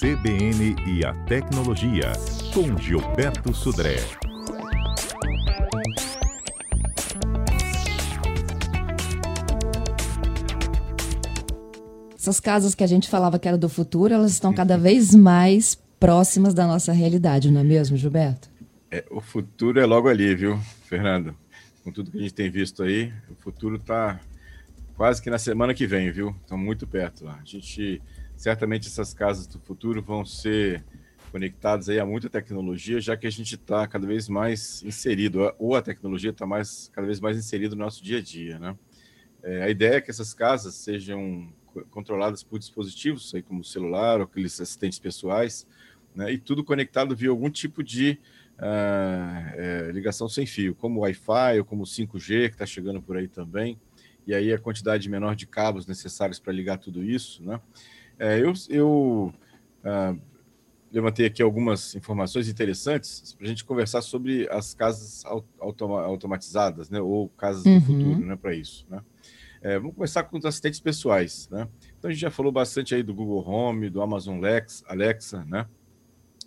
CBN e a Tecnologia, com Gilberto Sudré. Essas casas que a gente falava que era do futuro, elas estão cada vez mais próximas da nossa realidade, não é mesmo, Gilberto? É, o futuro é logo ali, viu, Fernando? Com tudo que a gente tem visto aí, o futuro está quase que na semana que vem, viu? Estão muito perto lá. A gente, certamente essas casas do futuro vão ser conectadas aí a muita tecnologia, já que a gente está cada vez mais inserido, ou a tecnologia está mais, cada vez mais inserida no nosso dia a dia, né? É, a ideia é que essas casas sejam controladas por dispositivos, aí como celular, ou aqueles assistentes pessoais, né, e tudo conectado via algum tipo de uh, é, ligação sem fio, como Wi-Fi ou como 5G, que está chegando por aí também, e aí a quantidade menor de cabos necessários para ligar tudo isso. Né? É, eu eu uh, levantei aqui algumas informações interessantes para a gente conversar sobre as casas automa automatizadas, né, ou casas uhum. do futuro, né, para isso. Né? É, vamos começar com os assistentes pessoais, né? Então a gente já falou bastante aí do Google Home, do Amazon Lex, Alexa, né?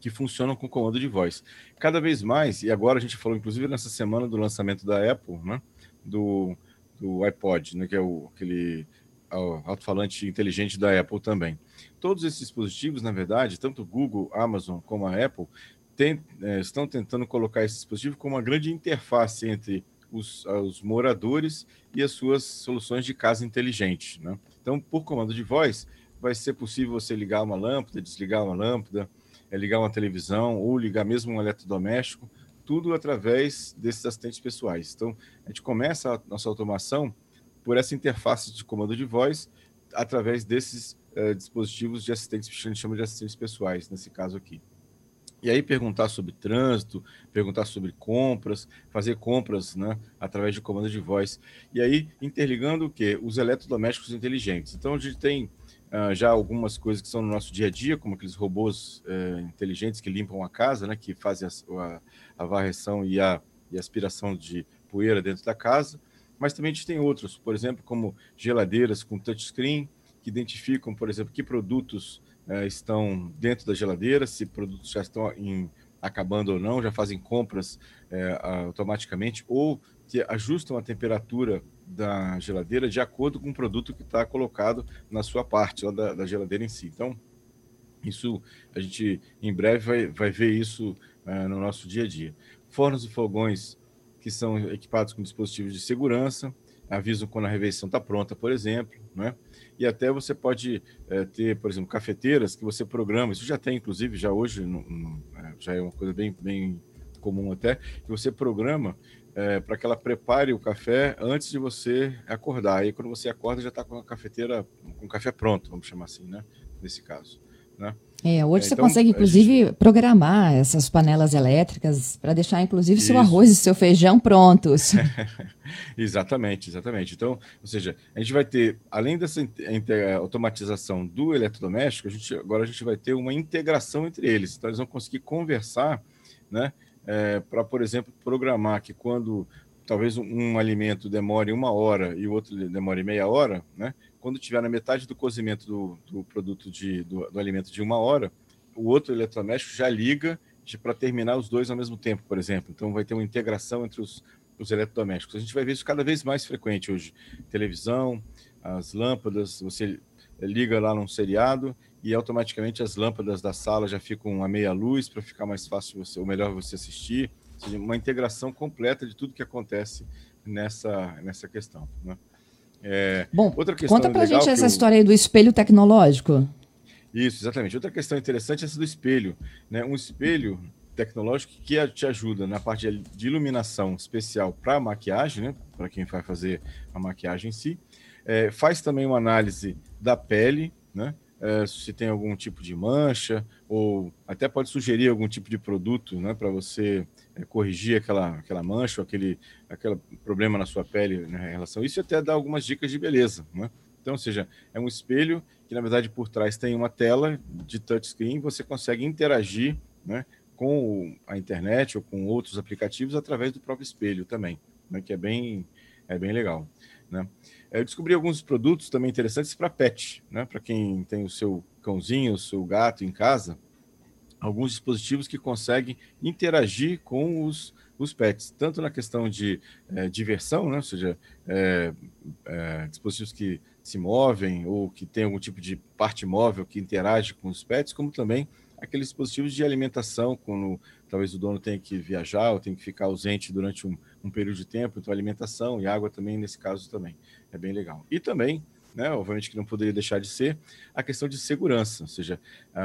Que funcionam com comando de voz. Cada vez mais, e agora a gente falou, inclusive nessa semana do lançamento da Apple, né? Do, do iPod, né? Que é o, aquele alto-falante inteligente da Apple também. Todos esses dispositivos, na verdade, tanto Google, Amazon como a Apple, tem, é, estão tentando colocar esse dispositivo como uma grande interface entre os, os moradores e as suas soluções de casa inteligente. Né? Então, por comando de voz, vai ser possível você ligar uma lâmpada, desligar uma lâmpada, é, ligar uma televisão ou ligar mesmo um eletrodoméstico, tudo através desses assistentes pessoais. Então, a gente começa a nossa automação por essa interface de comando de voz através desses uh, dispositivos de assistentes, que a gente chama de assistentes pessoais, nesse caso aqui. E aí perguntar sobre trânsito, perguntar sobre compras, fazer compras né, através de comando de voz. E aí interligando o quê? Os eletrodomésticos inteligentes. Então a gente tem uh, já algumas coisas que são no nosso dia a dia, como aqueles robôs uh, inteligentes que limpam a casa, né, que fazem a, a, a varreção e a, e aspiração de poeira dentro da casa. Mas também a gente tem outros, por exemplo, como geladeiras com touchscreen, que identificam, por exemplo, que produtos é, estão dentro da geladeira, se produtos já estão em, acabando ou não, já fazem compras é, automaticamente ou que ajustam a temperatura da geladeira de acordo com o produto que está colocado na sua parte lá da, da, geladeira em si. Então, isso a gente em breve vai, vai ver isso é, no nosso dia a dia. Fornos e fogões que são equipados com dispositivos de segurança, avisam quando a refeição está pronta, por exemplo, né? e até você pode é, ter, por exemplo, cafeteiras que você programa, isso já tem, inclusive, já hoje, no, no, é, já é uma coisa bem, bem comum até, que você programa é, para que ela prepare o café antes de você acordar. Aí quando você acorda já está com a cafeteira, com o café pronto, vamos chamar assim, né? Nesse caso. Né? É, hoje é, você então, consegue, inclusive, gente... programar essas panelas elétricas para deixar, inclusive, Isso. seu arroz e seu feijão prontos. exatamente, exatamente. Então, ou seja, a gente vai ter, além dessa automatização do eletrodoméstico, a gente, agora a gente vai ter uma integração entre eles. Então, eles vão conseguir conversar, né? É, para, por exemplo, programar que quando talvez um, um alimento demore uma hora e o outro demore meia hora, né? quando tiver na metade do cozimento do, do produto de, do, do, alimento de uma hora, o outro eletrodoméstico já liga para terminar os dois ao mesmo tempo, por exemplo. Então vai ter uma integração entre os, os eletrodomésticos. A gente vai ver isso cada vez mais frequente hoje. Televisão, as lâmpadas, você liga lá num seriado e automaticamente as lâmpadas da sala já ficam a meia luz para ficar mais fácil você, ou melhor você assistir. Seja, uma integração completa de tudo que acontece nessa, nessa questão. Né? É, Bom, outra questão conta pra gente essa eu... história aí do espelho tecnológico. Isso, exatamente. Outra questão interessante é essa do espelho. Né? Um espelho tecnológico que te ajuda na parte de iluminação especial para maquiagem, né? para quem vai fazer a maquiagem em si. É, faz também uma análise da pele, né? É, se tem algum tipo de mancha, ou até pode sugerir algum tipo de produto né, para você é, corrigir aquela, aquela mancha ou aquele, aquele problema na sua pele né, em relação a isso e até dar algumas dicas de beleza. Né? Então, ou seja, é um espelho que, na verdade, por trás tem uma tela de touchscreen, você consegue interagir né, com a internet ou com outros aplicativos através do próprio espelho também, né, que é bem, é bem legal. Né? Eu descobri alguns produtos também interessantes para pet, né, para quem tem o seu cãozinho, o seu gato em casa, alguns dispositivos que conseguem interagir com os, os pets, tanto na questão de é, diversão, né? ou seja, é, é, dispositivos que se movem ou que tem algum tipo de parte móvel que interage com os pets, como também aqueles dispositivos de alimentação, quando talvez o dono tenha que viajar ou tenha que ficar ausente durante um, um período de tempo, então alimentação e água também, nesse caso também, é bem legal. E também né, obviamente que não poderia deixar de ser, a questão de segurança, ou seja,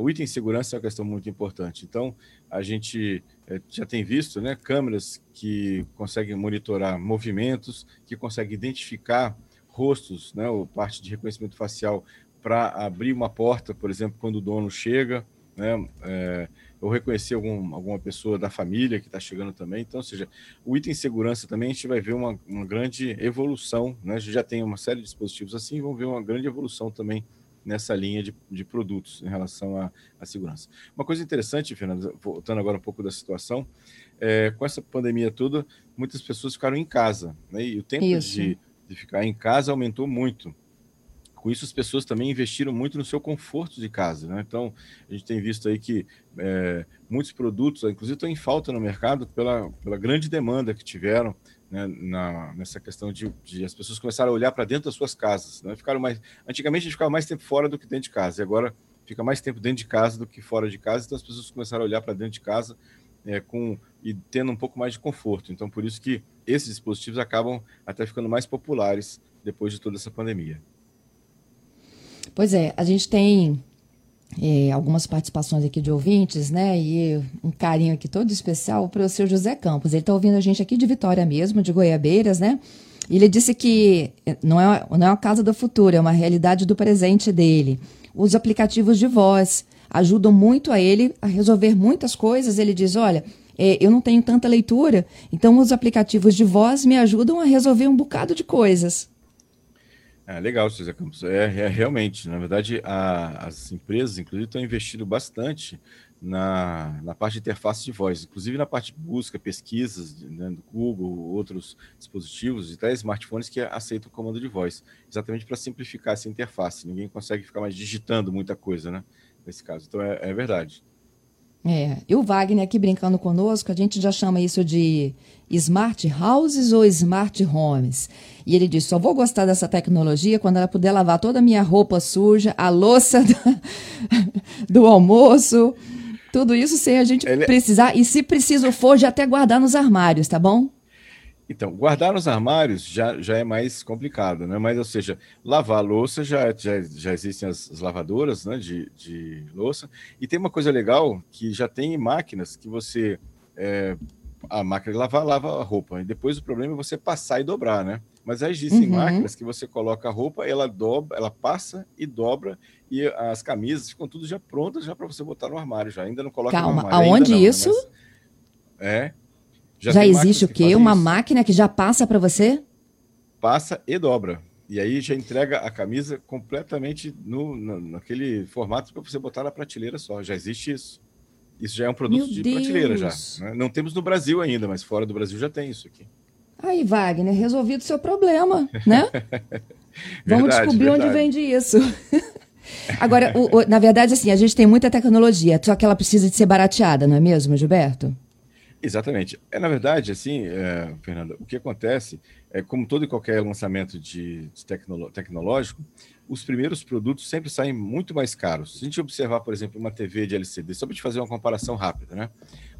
o item segurança é uma questão muito importante. Então, a gente é, já tem visto né, câmeras que conseguem monitorar movimentos, que conseguem identificar rostos, né, ou parte de reconhecimento facial para abrir uma porta, por exemplo, quando o dono chega, né, é, ou reconhecer algum, alguma pessoa da família que está chegando também. Então, ou seja, o item segurança também a gente vai ver uma, uma grande evolução, né? A gente já tem uma série de dispositivos assim, vamos ver uma grande evolução também nessa linha de, de produtos em relação à, à segurança. Uma coisa interessante, Fernando, voltando agora um pouco da situação, é, com essa pandemia toda, muitas pessoas ficaram em casa, né? E o tempo de, de ficar em casa aumentou muito. Com isso, as pessoas também investiram muito no seu conforto de casa. Né? Então, a gente tem visto aí que é, muitos produtos, inclusive, estão em falta no mercado pela, pela grande demanda que tiveram né, na, nessa questão de, de, as pessoas começaram a olhar para dentro das suas casas. Né? Ficaram mais, antigamente, a gente ficava mais tempo fora do que dentro de casa, e agora fica mais tempo dentro de casa do que fora de casa. Então, as pessoas começaram a olhar para dentro de casa é, com e tendo um pouco mais de conforto. Então, por isso que esses dispositivos acabam até ficando mais populares depois de toda essa pandemia. Pois é, a gente tem é, algumas participações aqui de ouvintes, né? E um carinho aqui todo especial para o seu José Campos. Ele está ouvindo a gente aqui de Vitória mesmo, de Goiabeiras, né? E ele disse que não é, não é uma casa do futuro, é uma realidade do presente dele. Os aplicativos de voz ajudam muito a ele a resolver muitas coisas. Ele diz: olha, é, eu não tenho tanta leitura, então os aplicativos de voz me ajudam a resolver um bocado de coisas. É, legal, César Campos. É, é, realmente, na verdade, a, as empresas, inclusive, estão investindo bastante na, na parte de interface de voz, inclusive na parte de busca, pesquisas né, do Google, outros dispositivos e até smartphones que aceitam o comando de voz, exatamente para simplificar essa interface. Ninguém consegue ficar mais digitando muita coisa, né? Nesse caso. Então, é, é verdade. É, e o Wagner aqui brincando conosco, a gente já chama isso de smart houses ou smart homes. E ele disse: só vou gostar dessa tecnologia quando ela puder lavar toda a minha roupa suja, a louça do almoço, tudo isso sem a gente ele... Precisar. E se preciso for, já até guardar nos armários, tá bom? Então, guardar nos armários já, já é mais complicado, né? Mas, ou seja, lavar a louça já, já, já existem as, as lavadoras né, de, de louça. E tem uma coisa legal que já tem máquinas que você. É, a máquina de lavar, lava a roupa. E depois o problema é você passar e dobrar, né? Mas existem uhum. máquinas que você coloca a roupa, ela dobra, ela passa e dobra, e as camisas ficam tudo já prontas já para você botar no armário. Já ainda não coloca Calma, no armário. Aonde não, né? isso? Né? Mas, é, já, já existe o quê? Uma isso. máquina que já passa para você? Passa e dobra. E aí já entrega a camisa completamente no, no naquele formato para você botar na prateleira só. Já existe isso. Isso já é um produto Meu de Deus. prateleira já. Né? Não temos no Brasil ainda, mas fora do Brasil já tem isso aqui. Aí, Wagner, resolvido o seu problema, né? Vamos descobrir verdade. onde vende isso. Agora, o, o, na verdade, assim, a gente tem muita tecnologia, só que ela precisa de ser barateada, não é mesmo, Gilberto? Exatamente. É, na verdade, assim, é, Fernanda, o que acontece é, como todo e qualquer lançamento de, de tecnolo, tecnológico, os primeiros produtos sempre saem muito mais caros. Se a gente observar, por exemplo, uma TV de LCD, só para te fazer uma comparação rápida, né?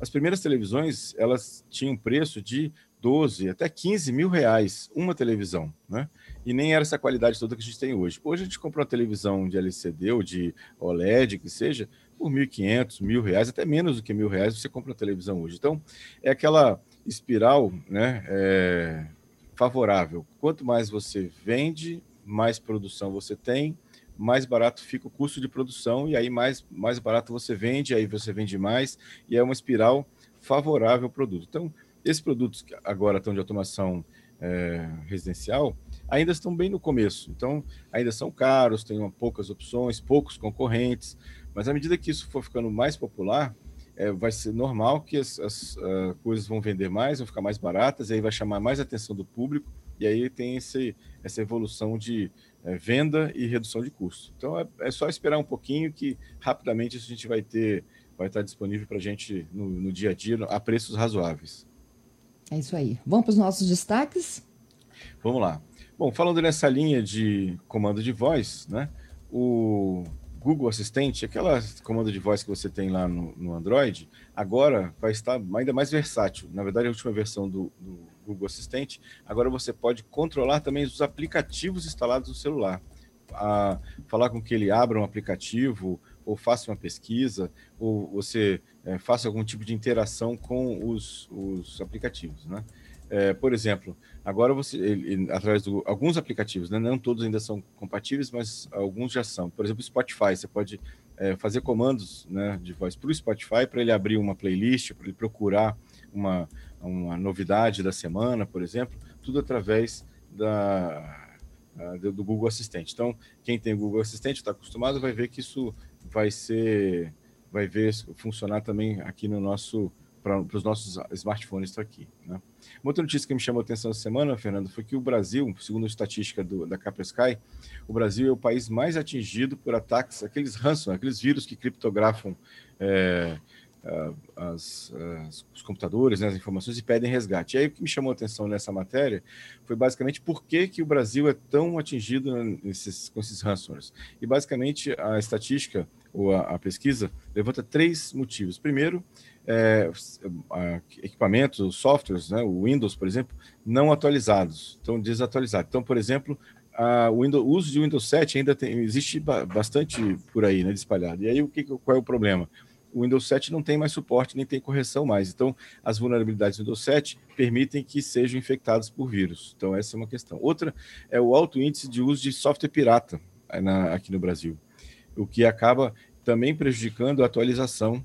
As primeiras televisões, elas tinham preço de 12 até 15 mil reais uma televisão, né? E nem era essa qualidade toda que a gente tem hoje. Hoje a gente compra uma televisão de LCD ou de OLED, que seja, por 1.500, mil reais, até menos do que mil reais, você compra uma televisão hoje. Então, é aquela espiral né, é, favorável. Quanto mais você vende, mais produção você tem, mais barato fica o custo de produção, e aí mais, mais barato você vende, aí você vende mais, e é uma espiral favorável ao produto. Então, esses produtos que agora estão de automação é, residencial ainda estão bem no começo. Então, ainda são caros, tem uma, poucas opções, poucos concorrentes, mas à medida que isso for ficando mais popular, é, vai ser normal que as, as uh, coisas vão vender mais, vão ficar mais baratas, e aí vai chamar mais atenção do público, E aí tem esse, essa evolução de é, venda e redução de custo. Então é, é, só esperar um pouquinho que rapidamente isso a gente vai ter, vai estar disponível para a gente no, no dia a dia a preços razoáveis. É isso aí. Vamos para os nossos destaques? Vamos lá. Bom, falando nessa linha de comando de voz, né? O Google Assistente, aquela comando de voz que você tem lá no, no, Android, agora vai estar ainda mais versátil. Na verdade, a última versão do, do, Google Assistente, agora você pode controlar também os aplicativos instalados no celular. A, falar com que ele abra um aplicativo, ou faça uma pesquisa, ou você é, faça algum tipo de interação com os, os aplicativos, né? É, por exemplo, agora você, ele, através de alguns aplicativos, né, não todos ainda são compatíveis, mas alguns já são. Por exemplo, Spotify, você pode é, fazer comandos né, de voz para o Spotify para ele abrir uma playlist, para ele procurar uma, uma novidade da semana, por exemplo, tudo através da, do Google Assistente. Então, quem tem Google Assistente está acostumado vai ver que isso vai ser, vai ver funcionar também aqui no nosso para os nossos smartphones aqui. Né? Uma outra notícia que me chamou a atenção essa semana, Fernando, foi que o Brasil, segundo a estatística do, da Sky, o Brasil é o país mais atingido por ataques, aqueles ransom, aqueles vírus que criptografam é, as, as, os computadores, né, as informações e pedem resgate. E aí o que me chamou a atenção nessa matéria foi basicamente por que, que o Brasil é tão atingido nesses, com esses ransomwares. E basicamente a estatística ou a, a pesquisa levanta três motivos. Primeiro, é, equipamentos, softwares, né, o Windows, por exemplo, não atualizados, estão desatualizados. Então, por exemplo, a Windows, o uso de Windows 7 ainda tem, existe bastante por aí, né, espalhado. E aí, o que, qual é o problema? O Windows 7 não tem mais suporte, nem tem correção mais. Então, as vulnerabilidades do Windows 7 permitem que sejam infectados por vírus. Então, essa é uma questão. Outra é o alto índice de uso de software pirata na, aqui no Brasil, o que acaba também prejudicando a atualização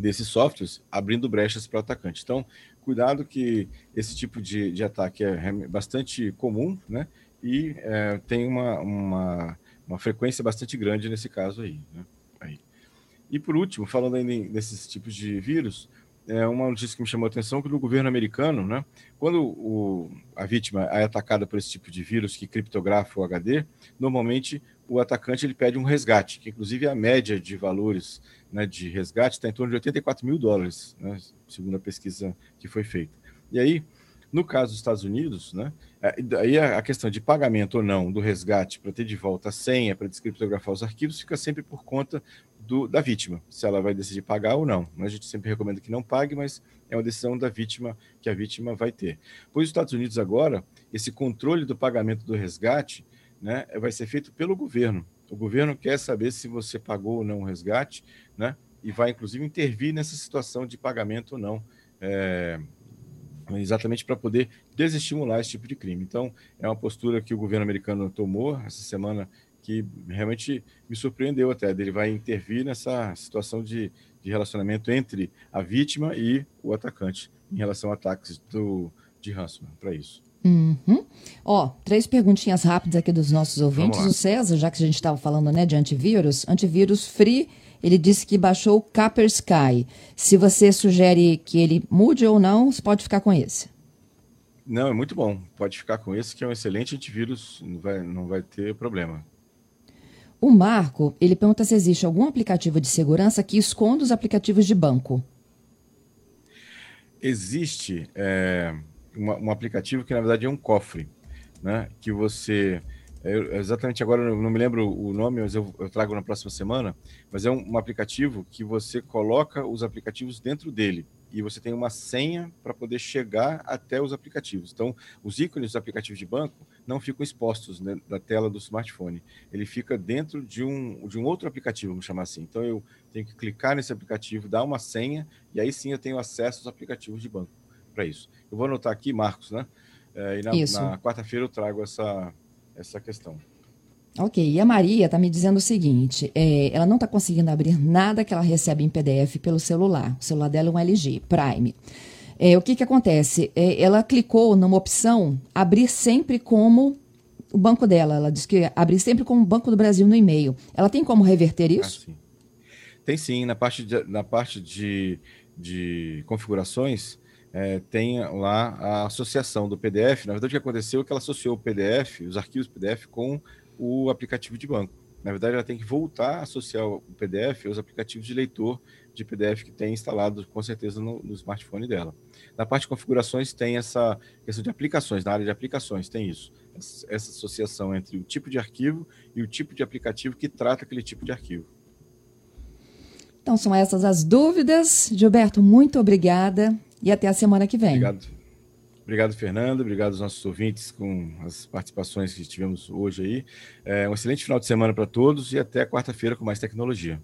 desses softwares, abrindo brechas para o atacante. Então, cuidado que esse tipo de, de ataque é bastante comum, né? E é, tem uma, uma, uma, frequência bastante grande nesse caso aí, né? aí. E por último, falando ainda desses tipos de vírus, é uma notícia que me chamou a atenção que no governo americano, né, quando o, a vítima é atacada por esse tipo de vírus que criptografa o HD, normalmente o atacante ele pede um resgate, que inclusive a média de valores né, de resgate está em torno de 84 mil dólares, né, segundo a pesquisa que foi feita. E aí, no caso dos Estados Unidos, né, é, aí a questão de pagamento ou não do resgate para ter de volta a senha para descriptografar os arquivos fica sempre por conta do, da vítima, se ela vai decidir pagar ou não. A gente sempre recomenda que não pague, mas é uma decisão da vítima que a vítima vai ter. Pois os Estados Unidos agora, esse controle do pagamento do resgate né, vai ser feito pelo governo. O governo quer saber se você pagou ou não o resgate, né, e vai inclusive intervir nessa situação de pagamento ou não, é, exatamente para poder desestimular esse tipo de crime. Então, é uma postura que o governo americano tomou essa semana que realmente me surpreendeu até. Ele vai intervir nessa situação de, de relacionamento entre a vítima e o atacante em relação a ataques do, de ransomware, para isso. Uhum. Ó, três perguntinhas rápidas aqui dos nossos ouvintes. O César, já que a gente estava falando né, de antivírus, antivírus free, ele disse que baixou o Kaspersky. Se você sugere que ele mude ou não, você pode ficar com esse. Não, é muito bom. Pode ficar com esse, que é um excelente antivírus, não vai, não vai ter problema. O Marco, ele pergunta se existe algum aplicativo de segurança que esconda os aplicativos de banco. Existe. É uma, um aplicativo que na verdade é um cofre, né? Que você eu, exatamente agora eu não me lembro o nome, mas eu, eu trago na próxima semana. Mas é um, um, aplicativo que você coloca os aplicativos dentro dele e você tem uma senha para poder chegar até os aplicativos. Então, os ícones dos aplicativos de banco não ficam expostos né, da tela do smartphone. Ele fica dentro de um, de um outro aplicativo, vamos chamar assim. Então, eu tenho que clicar nesse aplicativo, dar uma senha e aí sim eu tenho acesso aos aplicativos de banco para isso. Eu vou anotar aqui, Marcos, né? É, e na, na quarta-feira eu trago essa, essa questão. Ok, e a Maria está me dizendo o seguinte: é, ela não está conseguindo abrir nada que ela recebe em PDF pelo celular. O celular dela é um LG Prime. É, o que, que acontece? É, ela clicou numa opção abrir sempre como o banco dela. Ela diz que abrir sempre como o Banco do Brasil no e-mail. Ela tem como reverter isso? Ah, sim. Tem sim, na parte de, na parte de, de configurações é, tem lá a associação do PDF. Na verdade, o que aconteceu é que ela associou o PDF, os arquivos PDF, com o aplicativo de banco. Na verdade, ela tem que voltar a associar o PDF aos aplicativos de leitor de PDF que tem instalado, com certeza, no, no smartphone dela. Na parte de configurações, tem essa questão de aplicações, na área de aplicações, tem isso. Essa, essa associação entre o tipo de arquivo e o tipo de aplicativo que trata aquele tipo de arquivo. Então, são essas as dúvidas. Gilberto, muito obrigada e até a semana que vem. Obrigado. Obrigado, Fernando. Obrigado aos nossos ouvintes com as participações que tivemos hoje aí. É, um excelente final de semana para todos e até quarta-feira com mais tecnologia.